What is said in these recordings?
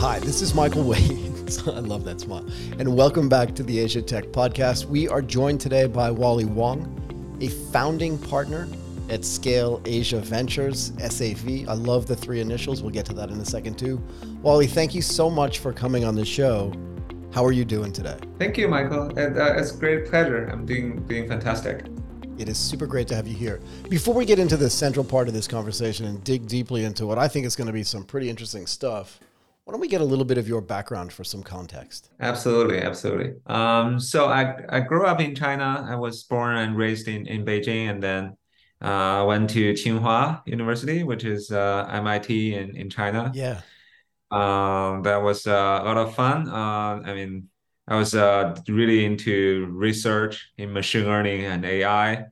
Hi, this is Michael Waitze. I love that smile. And welcome back to the Asia Tech Podcast. We are joined today by Wally Wang, a founding partner at Scale Asia Ventures, SAV. I love the three initials. We'll get to that in a second too. Wally, thank you so much for coming on the show. How are you doing today? Thank you, Michael. It, uh, it's a great pleasure. I'm doing doing fantastic. It is super great to have you here. Before we get into the central part of this conversation and dig deeply into what I think is going to be some pretty interesting stuff, why don't we get a little bit of your background for some context? Absolutely, absolutely. Um, so I, I grew up in China. I was born and raised in, in Beijing and then uh, went to Tsinghua University, which is uh, MIT in, in China. Yeah. Um, that was uh, a lot of fun. Uh, I mean, I was uh, really into research in machine learning and AI,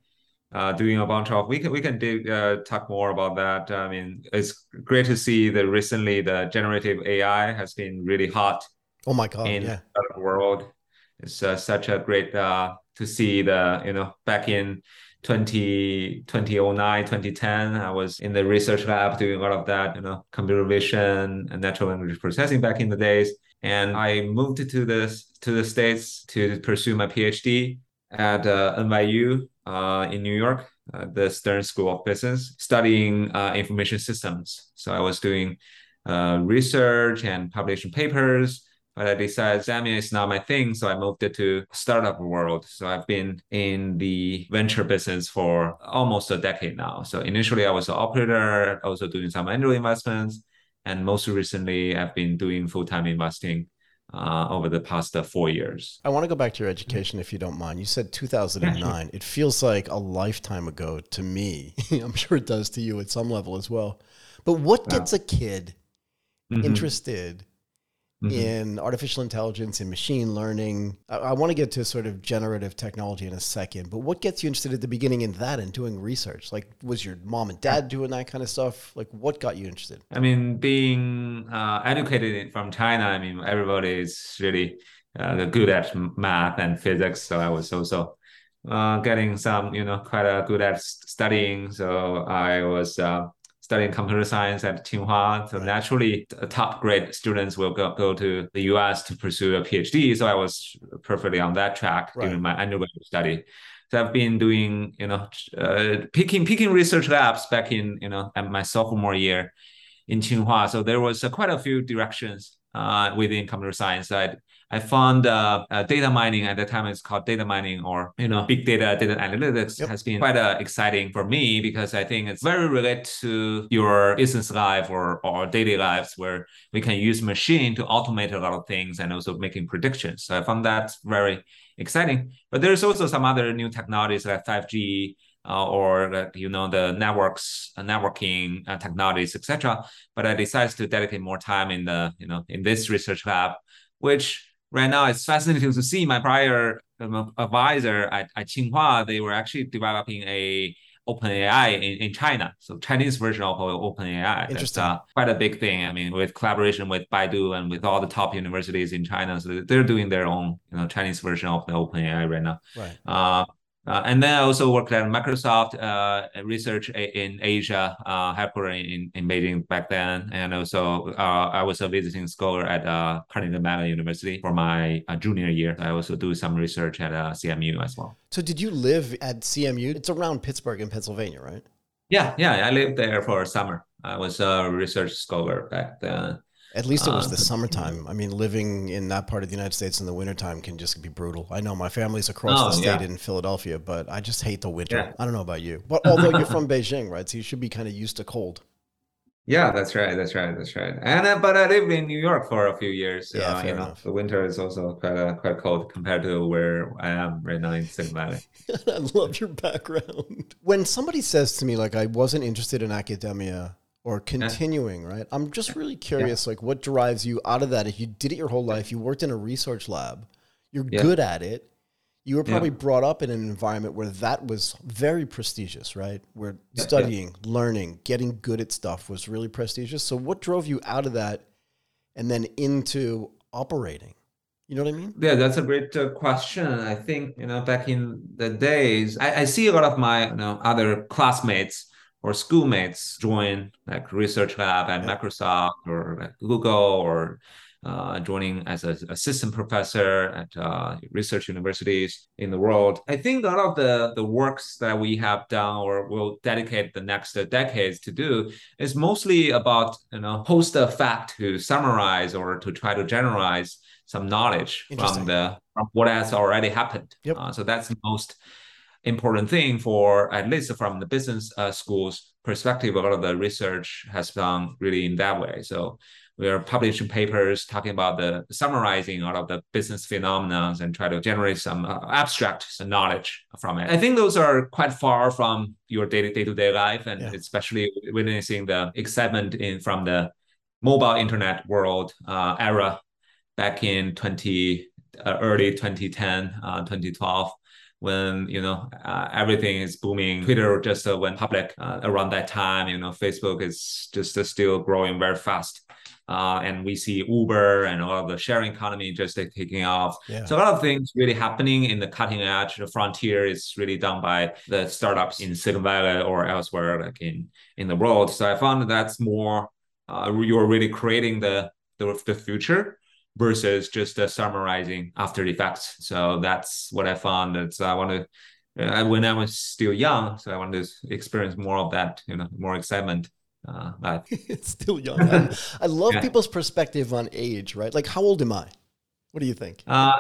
uh, doing a bunch of. We can we can dig, uh, talk more about that. I mean, it's great to see that recently the generative AI has been really hot. Oh my god! In yeah. the world, it's uh, such a great uh, to see the you know back in 20, 2009, 2010, I was in the research lab doing all of that, you know, computer vision and natural language processing back in the days. And I moved to the to the states to pursue my PhD at uh, NYU uh, in New York, uh, the Stern School of Business, studying uh, information systems. So I was doing uh, research and publishing papers but I decided Zambia is not my thing. So I moved it to startup world. So I've been in the venture business for almost a decade now. So initially I was an operator, also doing some angel investments. And most recently I've been doing full-time investing uh, over the past uh, four years. I want to go back to your education if you don't mind. You said 2009. Yeah, sure. It feels like a lifetime ago to me. I'm sure it does to you at some level as well. But what gets a kid mm-hmm. interested Mm-hmm. in artificial intelligence and machine learning. I, I want to get to sort of generative technology in a second, but what gets you interested at the beginning in that and doing research? Like, was your mom and dad doing that kind of stuff? Like, what got you interested? I mean, being uh, educated from China, I mean, everybody is really uh, good at math and physics. So I was also uh, getting some, you know, quite uh, good at studying. So I was uh, studying computer science at Tsinghua. So naturally, top grade students will go, go to the US to pursue a PhD. So I was perfectly on that track right. during my undergraduate study. So I've been doing, you know, uh, picking picking research labs back in, you know, at my sophomore year in Tsinghua. So there was uh, quite a few directions uh, within computer science. I I found uh, uh, data mining at the time it's called data mining or you know big data data analytics yep. has been quite uh, exciting for me because I think it's very related to your business life or or daily lives where we can use machine to automate a lot of things and also making predictions. So I found that very exciting. But there's also some other new technologies like 5G. Uh, or uh, you know the networks uh, networking uh, technologies etc but i decided to dedicate more time in the you know in this research lab which right now it's fascinating to see my prior um, advisor at, at Tsinghua, they were actually developing a OpenAI in, in China. So Chinese version of OpenAI. Interesting. That's uh, quite a big thing. I mean, with collaboration with Baidu and with all the top universities in China. So they're doing their own, you know, Chinese version of the OpenAI right now. Right. Uh, uh, and then I also worked at Microsoft uh, research in Asia, uh, headquartered in, in Beijing back then. And also, uh, I was a visiting scholar at uh, Carnegie Mellon University for my uh, junior year. I also do some research at uh, CMU as well. So, did you live at CMU? It's around Pittsburgh in Pennsylvania, right? Yeah, yeah. I lived there for a summer. I was a research scholar back then. At least it was uh, the summertime. I mean, living in that part of the United States in the wintertime can just be brutal. I know my family's across oh, the state yeah. in Philadelphia, but I just hate the winter. Yeah. I don't know about you. But although you're from Beijing, right? So you should be kind of used to cold. Yeah, that's right. That's right. That's right. And uh, but I lived in New York for a few years. Yeah, uh, fair you know, enough. the winter is also quite uh, quite cold compared to where I am right now in Silicon Valley. I love your background. When somebody says to me like I wasn't interested in academia or continuing, yeah. right? I'm just really curious, yeah. like what drives you out of that? If you did it your whole life, you worked in a research lab, you're yeah. good at it. You were probably brought up in an environment where that was very prestigious, right? Where studying, learning, getting good at stuff was really prestigious. So, what drove you out of that and then into operating? You know what I mean? Yeah, that's a great uh, question. I think you know back in the days, I, I see a lot of my you know other classmates or schoolmates join like research lab at Microsoft or like Google or uh, joining as an assistant professor at uh, research universities in the world. I think a lot of the, the works that we have done or will dedicate the next decades to do is mostly about you know post a fact to summarize or to try to generalize some knowledge from the from what has already happened. Yep. Uh, so that's the most important thing for at least from the business uh, schools perspective. A lot of the research has done really in that way. So we are publishing papers talking about the summarizing all of the business phenomena and try to generate some uh, abstract knowledge from it. I think those are quite far from your day to day life, and yeah. especially witnessing the excitement in from the mobile internet world uh, era back in 20 uh, early 2010 uh, 2012 when you know uh, everything is booming twitter just uh, went public uh, around that time you know facebook is just uh, still growing very fast uh, and we see Uber and all of the sharing economy just taking off. Yeah. So a lot of things really happening in the cutting edge. The frontier is really done by the startups in Silicon Valley or elsewhere, like in in the world. So I found that that's more uh, you're really creating the the, the future versus just uh, summarizing after the effects. So that's what I found. That I want to. Uh, when I was still young, so I wanted to experience more of that, you know, more excitement uh, but... it's still young. I, I love yeah. people's perspective on age, right? Like, how old am I? What do you think? Uh,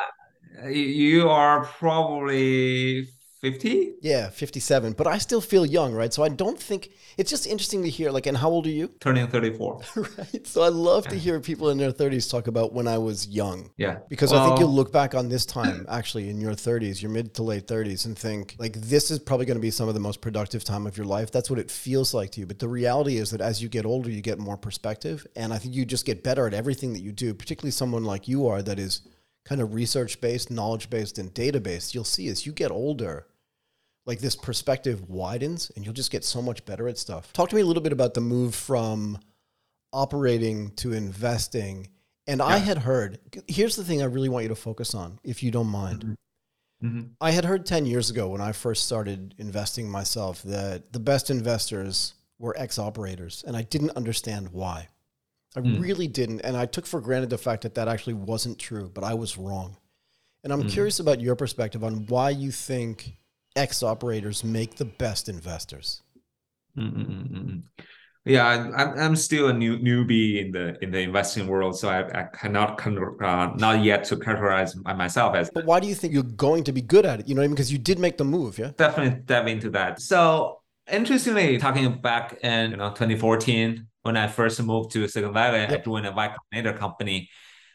you are probably 50 yeah 57 but i still feel young right? So i don't think it's just interesting to hear like and how old are you? Turning 34 right so i love to hear people in their 30s talk about when i was young. Yeah. Because well, i think you'll look back on this time actually in your 30s your mid to late 30s and think like this is probably going to be some of the most productive time of your life. That's what it feels like to you. But the reality is that as you get older you get more perspective and i think you just get better at everything that you do particularly someone like you are that is kind of research based, knowledge based, and data based, you'll see as you get older, like this perspective widens and you'll just get so much better at stuff. Talk to me a little bit about the move from operating to investing. And yeah. I had heard, here's the thing I really want you to focus on, if you don't mind. Mm-hmm. Mm-hmm. I had heard 10 years ago when I first started investing myself that the best investors were ex operators, and I didn't understand why. I mm. really didn't. And I took for granted the fact that that actually wasn't true, but I was wrong. And I'm mm. curious about your perspective on why you think ex operators make the best investors. Mm-mm-mm. Yeah, I'm, I'm still a new newbie in the in the investing world, so I, I cannot uh, not yet to characterize myself as. But why do you think you're going to be good at it? You know, because you did make the move, yeah. Definitely dive into that. So interestingly, talking back in you know 2014, when I first moved to Silicon Valley, yep. I joined a Y Combinator company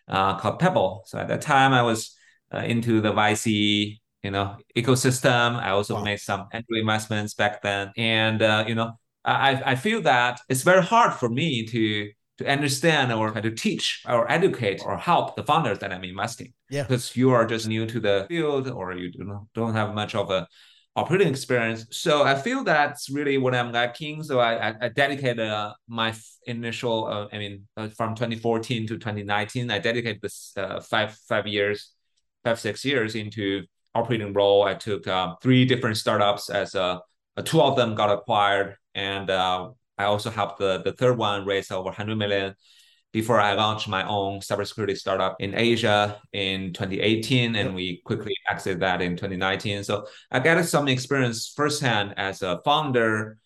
uh, called Pebble. So at that time, I was uh, into the YC you know ecosystem. I also wow. made some angel investments back then, and uh, you know I I feel that it's very hard for me to to understand or to teach or educate or help the founders that I'm investing. Yeah. Because you are just new to the field or you don't have much of a operating experience. So I feel that's really what I'm lacking. So I, I, I dedicated uh, my initial, uh, I mean, uh, from 2014 to 2019, I dedicated this uh, five five years, five six years into operating role. I took uh, three different startups as a, a, two of them got acquired, and uh, I also helped the the third one raise over 100 million before I launched my own cybersecurity startup in Asia in 2018, and we quickly exited that in 2019. So I got some experience firsthand as a founder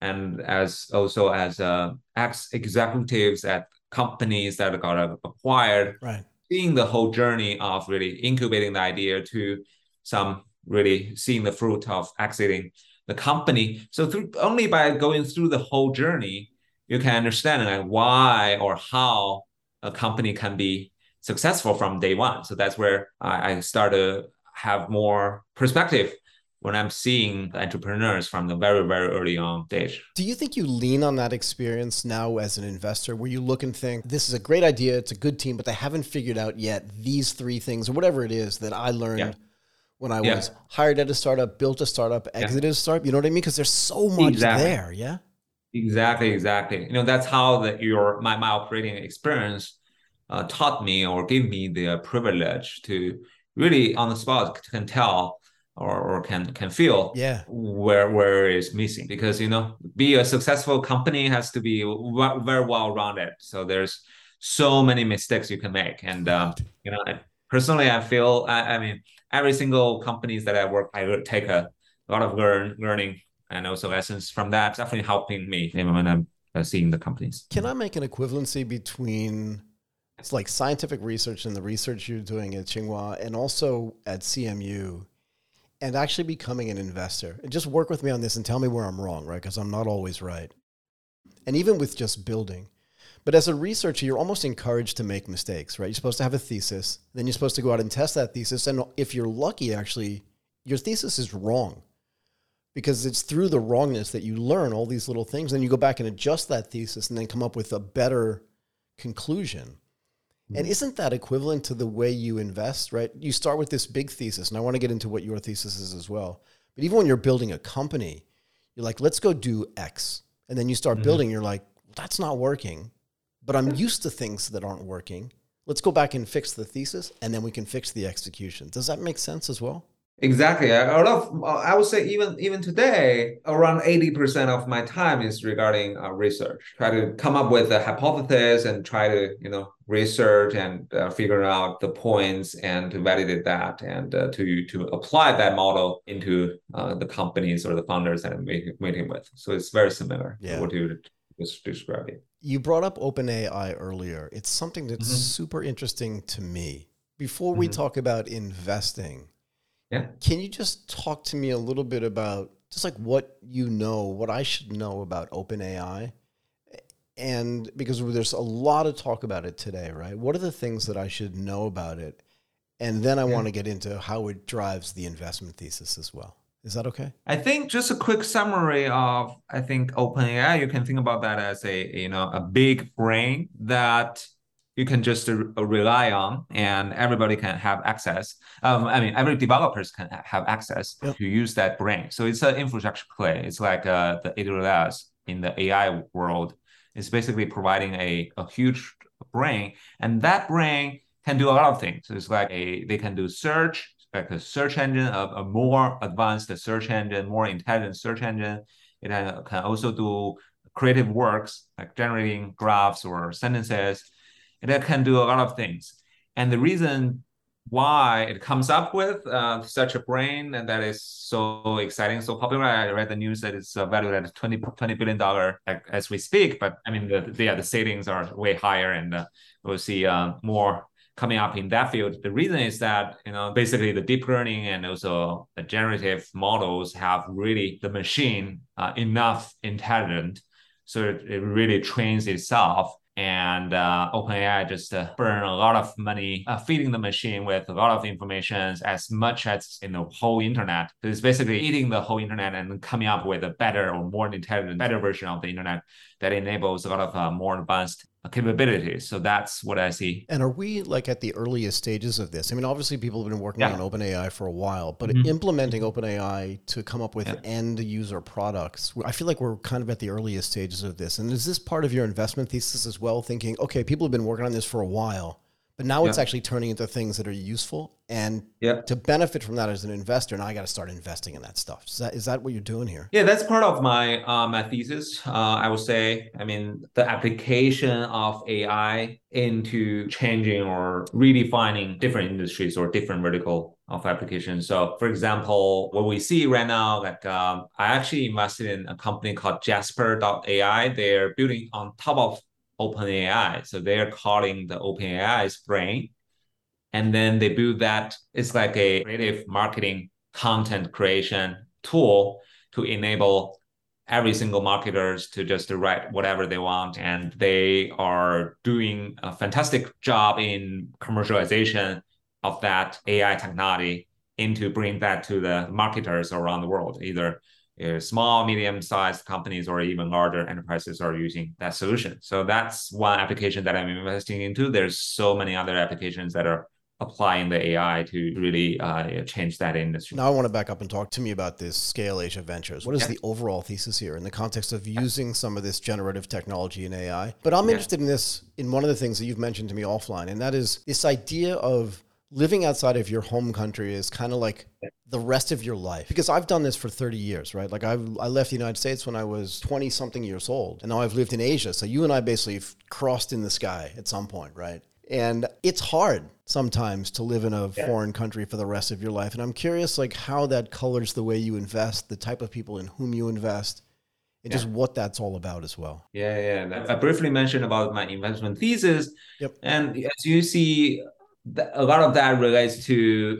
and as also as uh, ex executives at companies that got acquired. Right. Seeing the whole journey of really incubating the idea to some really seeing the fruit of exiting the company. So through only by going through the whole journey, you can understand like why or how a company can be successful from day one. So that's where I, I start to have more perspective when I'm seeing entrepreneurs from the very, very early on stage. Do you think you lean on that experience now as an investor where you look and think, this is a great idea, it's a good team, but they haven't figured out yet these three things or whatever it is that I learned yeah. when I yeah. was hired at a startup, built a startup, exited yeah. a startup? You know what I mean? Because there's so much exactly. there. Yeah. Exactly, exactly. You know, that's how the, your my, my operating experience uh, taught me or gave me the privilege to really on the spot can tell or, or can can feel yeah. where where is missing. Because you know be a successful company has to be very well rounded. So there's so many mistakes you can make. And um, you know personally i feel I, I, mean every single companies that i work i take a lot of learn learning and also lessons from that definitely helping me when i'm uh, seeing the companies can i make an equivalency between it's like scientific research and the research you're doing at tsinghua and also at cmu and actually becoming an investor. And just work with me on this and tell me where I'm wrong, right? Because I'm not always right. And even with just building. But as a researcher, you're almost encouraged to make mistakes, right? You're supposed to have a thesis, then you're supposed to go out and test that thesis. And if you're lucky, actually, your thesis is wrong because it's through the wrongness that you learn all these little things. Then you go back and adjust that thesis and then come up with a better conclusion. And mm-hmm. isn't that equivalent to the way you invest, right? You start with this big thesis, and I want to get into what your thesis is as well. But even when you're building a company, you're like, let's go do X. And then you start mm-hmm. building, you're like, that's not working. But I'm used to things that aren't working. Let's go back and fix the thesis, and then we can fix the execution. Does that make sense as well? Exactly. A lot of I would say even even today, around eighty percent of my time is regarding uh, research. Try to come up with a hypothesis and try to you know research and uh, figure out the points and to validate that and uh, to to apply that model into uh, the companies or the founders that I'm meeting with. So it's very similar yeah. to what you just described. You brought up OpenAI earlier. It's something that's mm-hmm. super interesting to me. Before we mm-hmm. talk about investing yeah. Can you just talk to me a little bit about just like what you know, what I should know about OpenAI? And because there's a lot of talk about it today, right? What are the things that I should know about it? And then I yeah. want to get into how it drives the investment thesis as well. Is that okay? I think just a quick summary of I think OpenAI, you can think about that as a you know a big brain that you can just uh, rely on and everybody can have access. Um, I mean, every developers can have access yep. to use that brain. So it's an infrastructure play. It's like uh, the AWS in the AI world. It's basically providing a, a huge brain and that brain can do a lot of things. So it's like a, they can do search, like a search engine, a, a more advanced search engine, more intelligent search engine. It can also do creative works like generating graphs or sentences it can do a lot of things. And the reason why it comes up with uh, such a brain and that is so exciting, so popular. I read the news that it's uh, valued at 20, 20 billion dollar as we speak. But I mean, the, yeah, the savings are way higher, and uh, we'll see uh, more coming up in that field. The reason is that you know basically the deep learning and also the generative models have really the machine uh, enough intelligent, so it really trains itself and uh, OpenAI just uh, burn a lot of money uh, feeding the machine with a lot of information as much as in the whole internet. So it's basically eating the whole internet and coming up with a better or more intelligent, better version of the internet that enables a lot of uh, more advanced capabilities. So that's what I see. And are we like at the earliest stages of this? I mean, obviously people have been working yeah. on OpenAI for a while, but mm-hmm. implementing OpenAI to come up with yeah. end user products, I feel like we're kind of at the earliest stages of this. And is this part of your investment thesis as well? Thinking, okay, people have been working on this for a while but now yeah. it's actually turning into things that are useful. And yeah. to benefit from that as an investor, now I got to start investing in that stuff. Is that is that what you're doing here? Yeah, that's part of my uh, my thesis. Uh, I would say, I mean, the application of AI into changing or redefining different industries or different vertical of applications. So, for example, what we see right now, like um, I actually invested in a company called Jasper.ai. They're building on top of OpenAI. So they're calling the OpenAI's brain. And then they build that. It's like a creative marketing content creation tool to enable every single marketers to just write whatever they want. And they are doing a fantastic job in commercialization of that AI technology into bring that to the marketers around the world, either small, medium-sized companies or even larger enterprises are using that solution. So that's one application that I'm investing into. There's so many other applications that are applying the AI to really uh, change that industry. Now I want to back up and talk to me about this Scale Asia Ventures. What is yeah. the overall thesis here in the context of using some of this generative technology in AI? But I'm yeah. interested in this in one of the things that you've mentioned to me offline, and that is this idea of living outside of your home country is kind of like the rest of your life because I've done this for 30 years, right? Like I've, I left the United States when I was 20 something years old and now I've lived in Asia. So you and I basically crossed in the sky at some point, right? And it's hard sometimes to live in a yeah. foreign country for the rest of your life. And I'm curious like how that colors the way you invest, the type of people in whom you invest, and yeah. just what that's all about as well. Yeah, yeah. I briefly mentioned about my investment thesis. Yep. And as you see, a lot of that relates to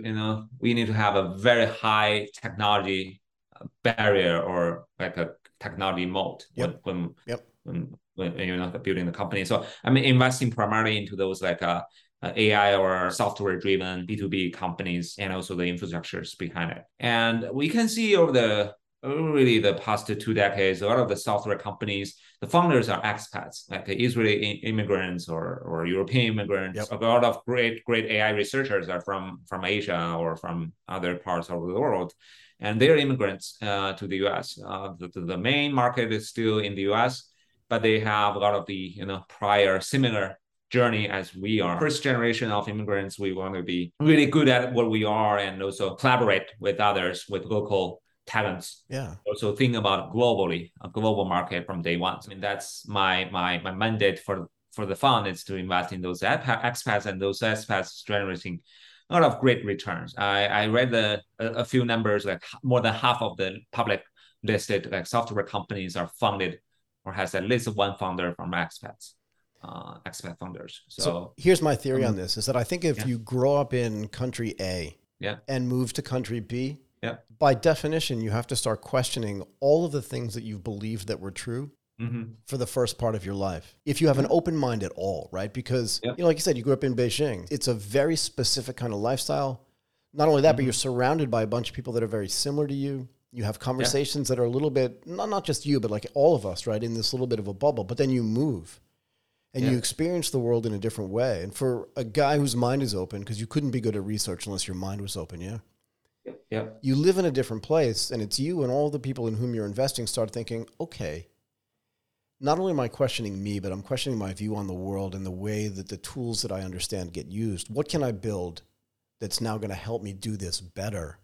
you know we need to have a very high technology uh, barrier or like a technology moat yep. when when, yep. when when you're not building the company. So I'm investing primarily into those like uh, uh AI or software driven B2B companies and also the infrastructures behind it. And we can see over the really the past two decades, a lot of the software companies, the founders are expats, like Israeli immigrants or, or European immigrants. Yep. A lot of great, great AI researchers are from, from Asia or from other parts of the world. And they're immigrants uh, to the US. Uh, the, the main market is still in the US, but they have a lot of the you know prior similar journey as we are. First generation of immigrants, we want to be really good at what we are and also collaborate with others, with local talents. Yeah. Also think about globally, a global market from day one. I mean, that's my my my mandate for for the fund is to invest in those expats and those expats generating a lot of great returns. I I read the a, a few numbers like more than half of the public listed like software companies are funded or has at least one founder from expats. Uh, expat founders. So, so here's my theory um, on this: is that I think if yeah. you grow up in country A, yeah. and move to country B, yeah. By definition, you have to start questioning all of the things that you've believed that were true mm-hmm. for the first part of your life. If you have an open mind at all, right? Because, yep. you know, like you said, you grew up in Beijing. It's a very specific kind of lifestyle. Not only that, mm-hmm. but you're surrounded by a bunch of people that are very similar to you. You have conversations yeah. that are a little bit, not, not just you, but like all of us, right? In this little bit of a bubble. But then you move and yeah. you experience the world in a different way. And for a guy whose mind is open, because you couldn't be good at research unless your mind was open, yeah? Yeah. You live in a different place, and it's you and all the people in whom you're investing start thinking, okay, not only am I questioning me, but I'm questioning my view on the world and the way that the tools that I understand get used. What can I build that's now going to help me do this better?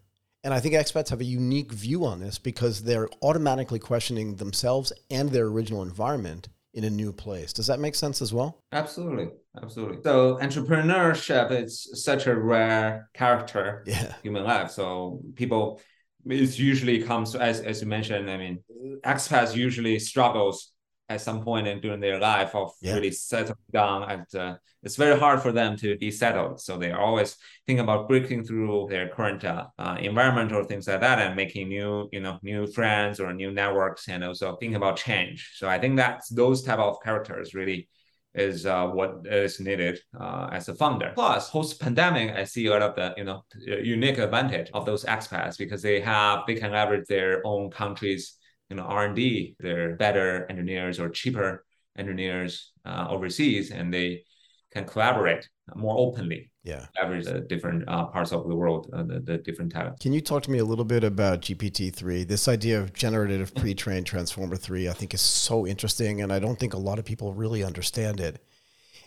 And I think expats have a unique view on this because they're automatically questioning themselves and their original environment in a new place. Does that make sense as well? Absolutely. Absolutely. So entrepreneurship is such a rare character yeah. human life. So people it usually comes as as you mentioned, I mean, expats usually struggles at some point in during their life of yeah. really settling down and uh, it's very hard for them to be settled so they're always think about breaking through their current uh, uh, environment or things like that and making new you know new friends or new networks and also thinking about change so i think that's those type of characters really is uh, what is needed uh, as a founder. Plus, post pandemic, I see a lot of the you know unique advantage of those expats because they have they can leverage their own country's you know r&d they're better engineers or cheaper engineers uh, overseas and they can collaborate more openly yeah leverage the different uh, parts of the world uh, the, the different talent can you talk to me a little bit about gpt-3 this idea of generative pre-trained transformer 3 i think is so interesting and i don't think a lot of people really understand it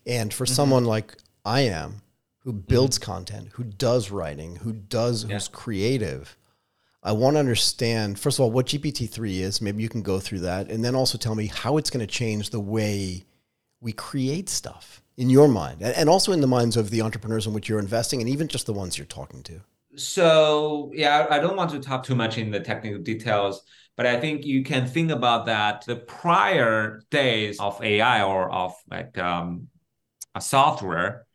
and for mm-hmm. someone like i am who builds mm-hmm. content who does writing who does yeah. who's creative I want to understand, first of all, what GPT-3 is. Maybe you can go through that. And then also tell me how it's going to change the way we create stuff in your mind and also in the minds of the entrepreneurs in which you're investing and even just the ones you're talking to. So, yeah, I don't want to talk too much in the technical details, but I think you can think about that. The prior days of AI or of like um, a software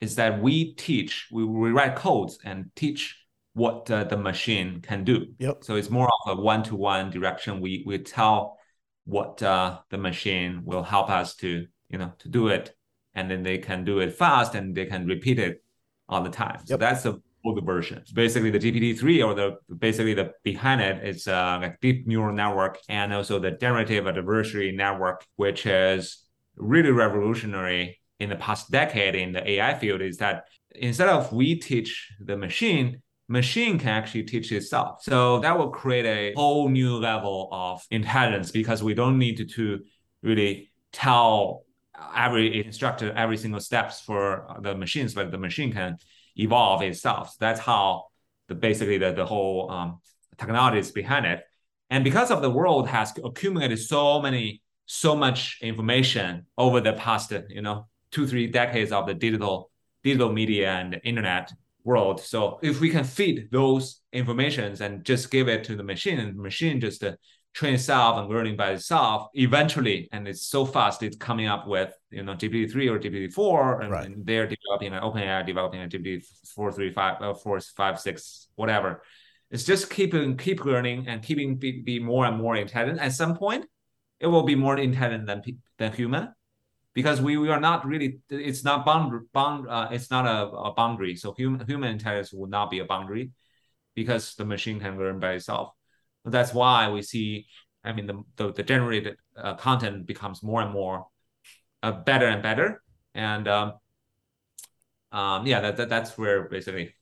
is that we teach, we, we write codes and teach what uh, the machine can do. Yep. So it's more of a one-to-one direction. We we tell what uh, the machine will help us to you know to do it, and then they can do it fast and they can repeat it all the time. Yep. So that's the older version. Basically, the GPT-3 or the basically the behind it is uh, like deep neural network and also the generative adversary network, which is really revolutionary in the past decade in the AI field. Is that instead of we teach the machine, machine can actually teach itself. So that will create a whole new level of intelligence because we don't need to, really tell every instructor every single steps for the machines, but the machine can evolve itself. So that's how the basically the, the whole um, technology is behind it. And because of the world has accumulated so many, so much information over the past, you know, two, three decades of the digital, digital media and the internet world. So if we can feed those informations and just give it to the machine and the machine just uh, train itself and learning by itself eventually and it's so fast it's coming up with you know gpt-3 or gpt-4 and, right. and they're developing an openai developing a gpt-4 3 5 uh, 4 5 6 whatever it's just keeping keep learning and keeping be, be more and more intelligent at some point it will be more intelligent than than human because we, we are not really it's not bound, bound uh, it's not a, a boundary so human human intelligence will not be a boundary because the machine can learn by itself that's why we see, I mean, the, the, the generated uh, content becomes more and more uh, better and better. And um, um, yeah, that, that, that's where basically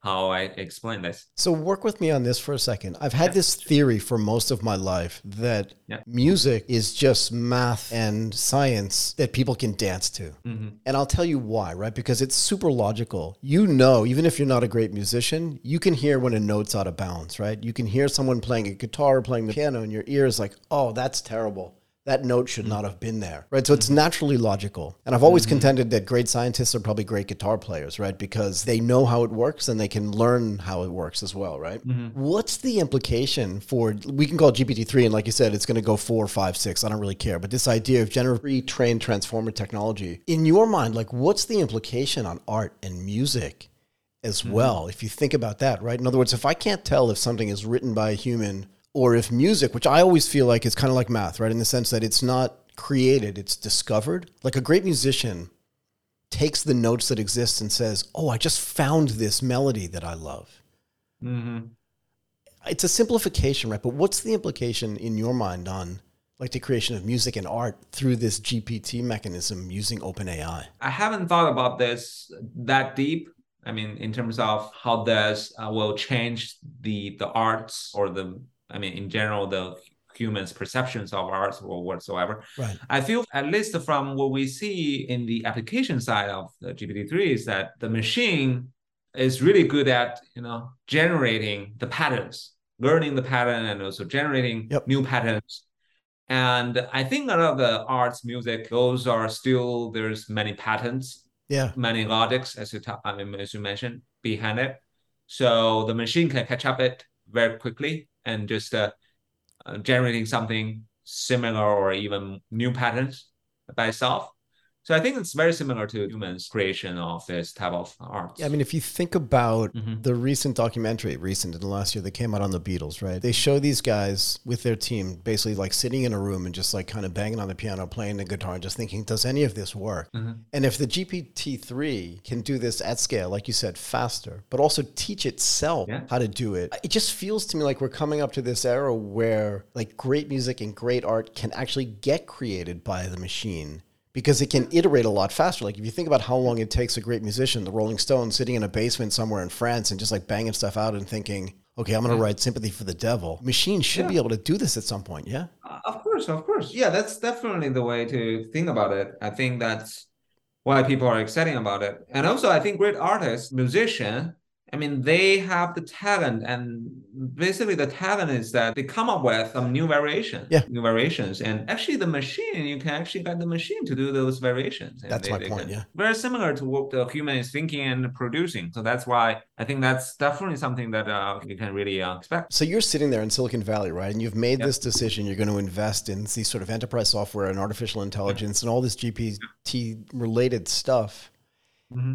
how I explain this. So work with me on this for a second. I've had yeah. this theory for most of my life that yeah. music is just math and science that people can dance to. Mm-hmm. And I'll tell you why, right? Because it's super logical. You know, even if you're not a great musician, you can hear when a note's out of bounds, right? You can hear someone playing a guitar or playing the piano and your ear is like, "Oh, that's terrible." That note should not have been there, right? So it's naturally logical. And I've always mm-hmm. contended that great scientists are probably great guitar players, right? Because they know how it works and they can learn how it works as well, right? Mm-hmm. What's the implication for, we can call GPT-3, and like you said, it's going to go four, five, six, I don't really care. But this idea of generative trained transformer technology, in your mind, like what's the implication on art and music? As mm-hmm. well, if you think about that, right? In other words, if I can't tell if something is written by a human or if music, which I always feel like is kind of like math, right? In the sense that it's not created, it's discovered. Like a great musician takes the notes that exist and says, Oh, I just found this melody that I love. Mm-hmm. It's a simplification, right? But what's the implication in your mind on like the creation of music and art through this GPT mechanism using OpenAI? I haven't thought about this that deep. I mean, in terms of how this uh, will change the the arts or the I mean, in general, the humans' perceptions of art or whatsoever. Right. I feel, at least from what we see in the application side of the GPT-3, is that the machine is really good at, you know, generating the patterns, learning the pattern, and also generating yep. new patterns. And I think a lot of the arts, music, those are still there's many patterns, yeah, many logics, as you ta- I mean, as you mentioned, behind it. So the machine can catch up it very quickly and just uh, uh, generating something similar or even new patterns by itself. So I think it's very similar to humans' creation of this type of art. Yeah, I mean, if you think about mm-hmm. the recent documentary, recent in the last year that came out on the Beatles, right? They show these guys with their team basically like sitting in a room and just like kind of banging on the piano, playing the guitar, and just thinking, does any of this work? Mm-hmm. And if the GPT 3 can do this at scale, like you said, faster, but also teach itself yeah. how to do it, it just feels to me like we're coming up to this era where like great music and great art can actually get created by the machine because it can iterate a lot faster. Like if you think about how long it takes a great musician, the Rolling Stones, sitting in a basement somewhere in France and just like banging stuff out and thinking, okay, I'm going to write "Sympathy for the Devil." Machines should yeah. be able to do this at some point. Yeah. Uh, of course, of course. Yeah, that's definitely the way to think about it. I think that's why people are excited about it, and also I think great artists, musician, I mean, they have the talent, and basically the talent is that they come up with some new variations, yeah. new variations, and actually the machine, you can actually get the machine to do those variations. That's they, my they point. Can, yeah, very similar to what the human is thinking and producing. So that's why I think that's definitely something that uh, you can really uh, expect. So you're sitting there in Silicon Valley, right? And you've made yep. this decision. You're going to invest in these sort of enterprise software and artificial intelligence yep. and all this GPT related stuff. Mm-hmm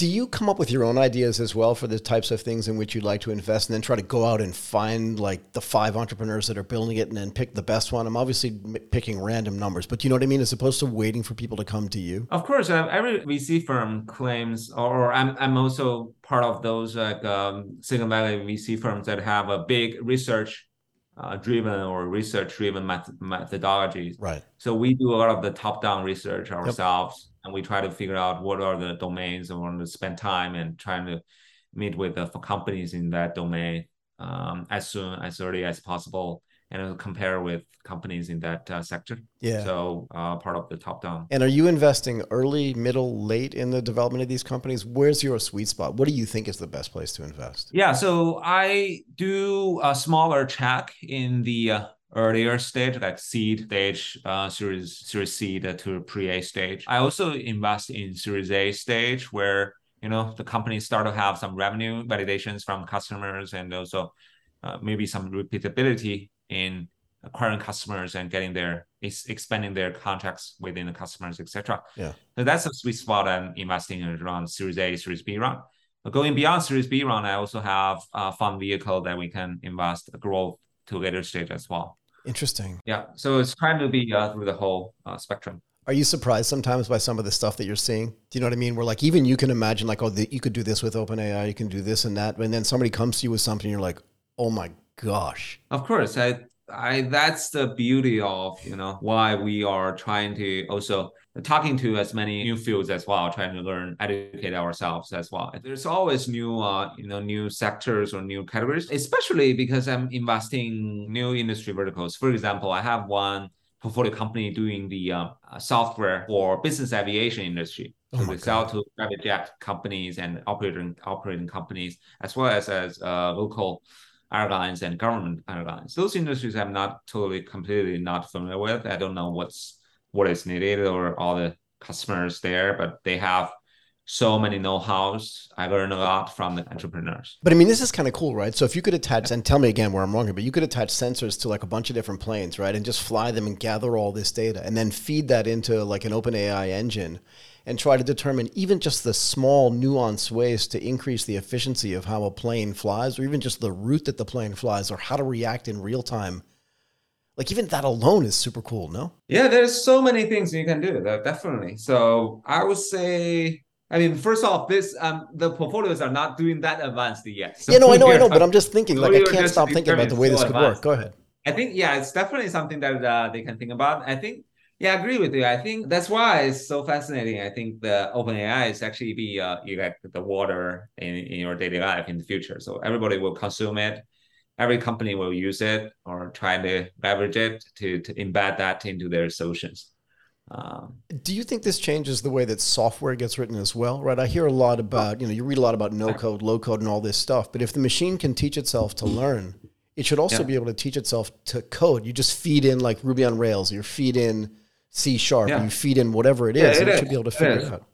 do you come up with your own ideas as well for the types of things in which you'd like to invest and then try to go out and find like the five entrepreneurs that are building it and then pick the best one? I'm obviously picking random numbers, but you know what I mean? As opposed to waiting for people to come to you. Of course, uh, every VC firm claims, or I'm, I'm also part of those like um, Silicon Valley VC firms that have a big research uh, driven or research driven met- methodologies. Right. So we do a lot of the top down research ourselves. Yep and we try to figure out what are the domains and want to spend time and trying to meet with the companies in that domain um, as soon as early as possible and compare with companies in that uh, sector. Yeah. So uh, part of the top down. And are you investing early, middle, late in the development of these companies? Where's your sweet spot? What do you think is the best place to invest? Yeah. So I do a smaller check in the uh, earlier stage, like seed stage, uh, series series seed to pre-A stage. I also invest in series A stage where you know the companies start to have some revenue validations from customers and also uh, maybe some repeatability in acquiring customers and getting their expanding their contracts within the customers, etc. Yeah. So that's a sweet spot I'm investing in around Series A, Series B round. But going beyond Series B round, I also have a fund vehicle that we can invest grow to later stage as well. Interesting. Yeah. So it's trying to be uh, through the whole uh, spectrum. Are you surprised sometimes by some of the stuff that you're seeing? Do you know what I mean? Where like even you can imagine like, oh, the, you could do this with OpenAI, you can do this and that, and then somebody comes to you with something, you're like, oh my gosh. Of course, I, I that's the beauty of you know why we are trying to also talking to as many new fields as well, trying to learn, educate ourselves as well. There's always new, uh, you know, new sectors or new categories, especially because I'm investing new industry verticals. For example, I have one portfolio company doing the uh, software for business aviation industry. So oh they sell to private jet companies and operating operating companies, as well as as uh, local airlines and government airlines. Those industries I'm not totally completely not familiar with. I don't know what's what is needed or all the customers there, but they have so many know-hows. I learned a lot from the entrepreneurs. But I mean, this is kind of cool, right? So if you could attach, and tell me again where I'm wrong here, but you could attach sensors to like a bunch of different planes, right? And just fly them and gather all this data and then feed that into like an open AI engine and try to determine even just the small nuanced ways to increase the efficiency of how a plane flies or even just the route that the plane flies or how to react in real time like even that alone is super cool no yeah there's so many things you can do definitely so i would say I mean, first off, this um, the portfolios are not doing that advanced yet. So yeah, no, I know, I know, but I'm just thinking, like, I can't stop thinking about the way this could advanced. work. Go ahead. I think, yeah, it's definitely something that uh, they can think about. I think, yeah, I agree with you. I think that's why it's so fascinating. I think the OpenAI is actually be uh, like the water in, in your daily life in the future. So everybody will consume it every company will use it or try to leverage it to, to embed that into their solutions. Um, Do you think this changes the way that software gets written as well? Right. I hear a lot about, you know, you read a lot about no code, low code, and all this stuff. But if the machine can teach itself to learn, it should also yeah. be able to teach itself to code. You just feed in like Ruby on Rails, you feed in C sharp, yeah. you feed in whatever it is, yeah, it, it should be able to figure it, it out.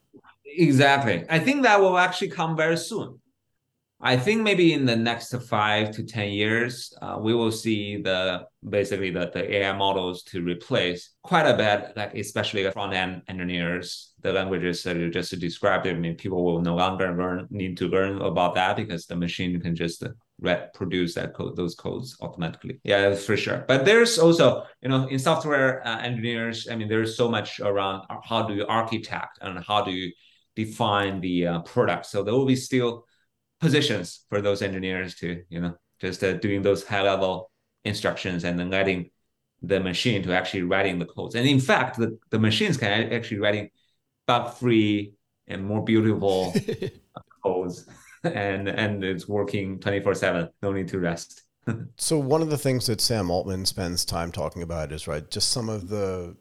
Exactly. I think that will actually come very soon. I think maybe in the next five to ten years, uh, we will see the basically the, the AI models to replace quite a bit, like especially the front end engineers, the languages that you just described. I mean, people will no longer learn need to learn about that because the machine can just reproduce that code, those codes automatically. Yeah, for sure. But there's also, you know, in software uh, engineers, I mean, there's so much around how do you architect and how do you define the uh, product. So there will be still positions for those engineers to you know just uh, doing those high level instructions and then letting the machine to actually writing the codes. And in fact the, the machines can actually writing bug free and more beautiful codes. And and it's working 24 7 no need to rest. So one of the things that sam altman spends time talking about is right just some of the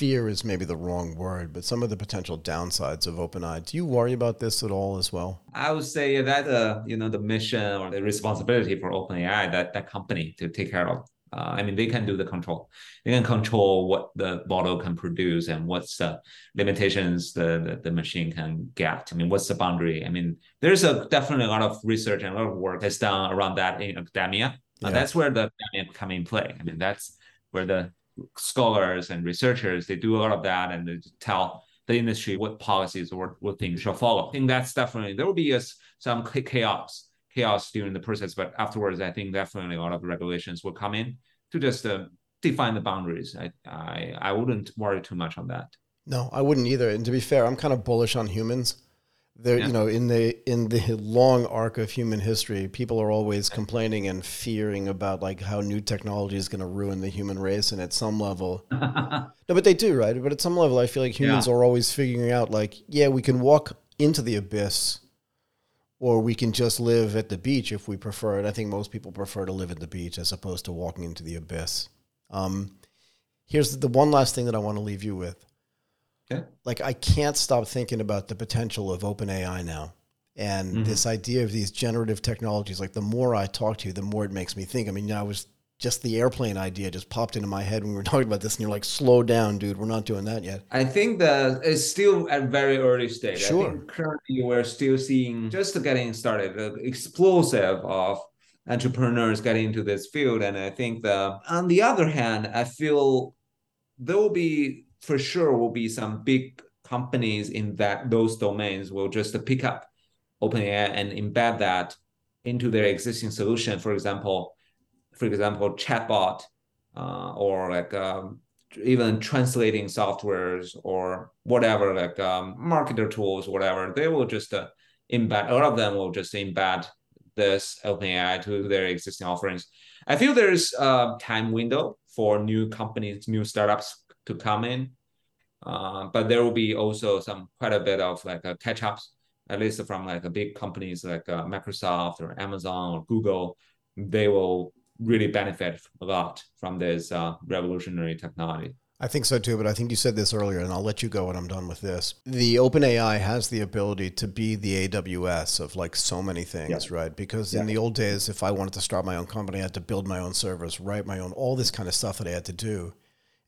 fear is maybe the wrong word, but some of the potential downsides of OpenAI. Do you worry about this at all as well? I would say that uh, you know the mission or the responsibility for OpenAI that that company to take care of. Uh, I mean, they can do the control. They can control what the model can produce and what's the limitations the, the, the machine can get. I mean, what's the boundary? I mean, there's a definitely a lot of research and a lot of work that's done around that in academia. Yeah. Uh, that's where the academia come in play. I mean, that's where the scholars and researchers, they do a lot of that and they tell the industry what policies or what things shall follow. I think that's definitely, there will be a, some chaos, chaos during the process, but afterwards, I think definitely a lot of regulations will come in to just uh, define the boundaries. I, I, I wouldn't worry too much on that. No, I wouldn't either. And to be fair, I'm kind of bullish on humans there yeah. you know in the in the long arc of human history people are always complaining and fearing about like how new technology is going to ruin the human race and at some level no but they do right but at some level i feel like humans yeah. are always figuring out like yeah we can walk into the abyss or we can just live at the beach if we prefer it. I think most people prefer to live at the beach as opposed to walking into the abyss. Um, here's the one last thing that I want to leave you with. Okay. Like I can't stop thinking about the potential of OpenAI now. And mm-hmm. this idea of these generative technologies, like the more I talk to you, the more it makes me think. I mean, I was just the airplane idea just popped into my head when we were talking about this, and you're like, "Slow down, dude. We're not doing that yet." I think that it's still at very early stage. Sure. currently, we're still seeing just getting started, the explosive of entrepreneurs getting into this field, and I think that on the other hand, I feel there will be for sure will be some big companies in that those domains will just pick up OpenAI and embed that into their existing solution. For example for example, chatbot uh, or like um, even translating softwares or whatever, like um, marketer tools, whatever, they will just uh, embed, all of them will just embed this OpenAI to their existing offerings. I feel there's a time window for new companies, new startups to come in. Uh, but there will be also some quite a bit of like uh, catch ups, at least from like big companies like uh, Microsoft or Amazon or Google. They will really benefit a lot from this uh, revolutionary technology. I think so too, but I think you said this earlier, and I'll let you go when I'm done with this. The OpenAI has the ability to be the AWS of like so many things, yeah. right? Because yeah. in the old days, if I wanted to start my own company, I had to build my own servers, write my own, all this kind of stuff that I had to do.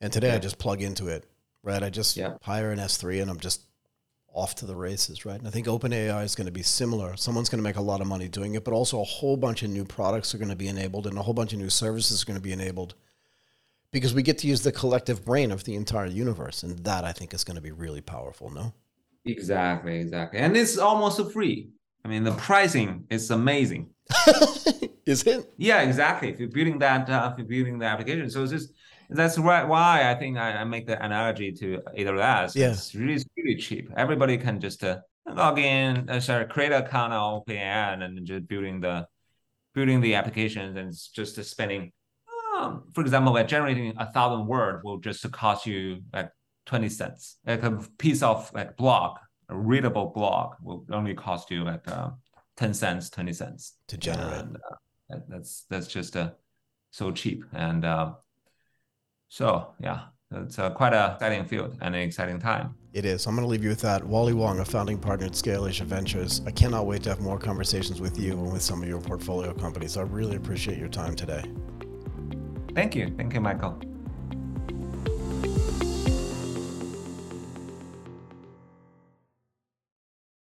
And today yeah. I just plug into it, right? I just hire an S3 and I'm just off to the races, right? And I think OpenAI is going to be similar. Someone's going to make a lot of money doing it, but also a whole bunch of new products are going to be enabled and a whole bunch of new services are going to be enabled because we get to use the collective brain of the entire universe. And that I think is going to be really powerful, no? Exactly, exactly. And it's almost free. I mean, the pricing is amazing. is it? Yeah, exactly. If you're building that, uh, if you're building the application, so it's just that's right. Why I think I, I make the analogy to AWS. Yeah. It's really really cheap. Everybody can just uh, log in, uh, sorry, create an account on OpenAI and just building the building the applications and just spending. Um, for example, like generating a thousand word will just cost you like twenty cents. Like a piece of like blog, a readable blog will only cost you like uh, ten cents, twenty cents to generate. And, uh, that's that's just uh, so cheap and. So yeah, it's uh, quite a exciting field and an exciting time. It is. I'm going to leave you with that. Wally Wang, a founding partner at Scale Asia Ventures. I cannot wait to have more conversations with you and with some of your portfolio companies. I really appreciate your time today. Thank you. Thank you, Michael.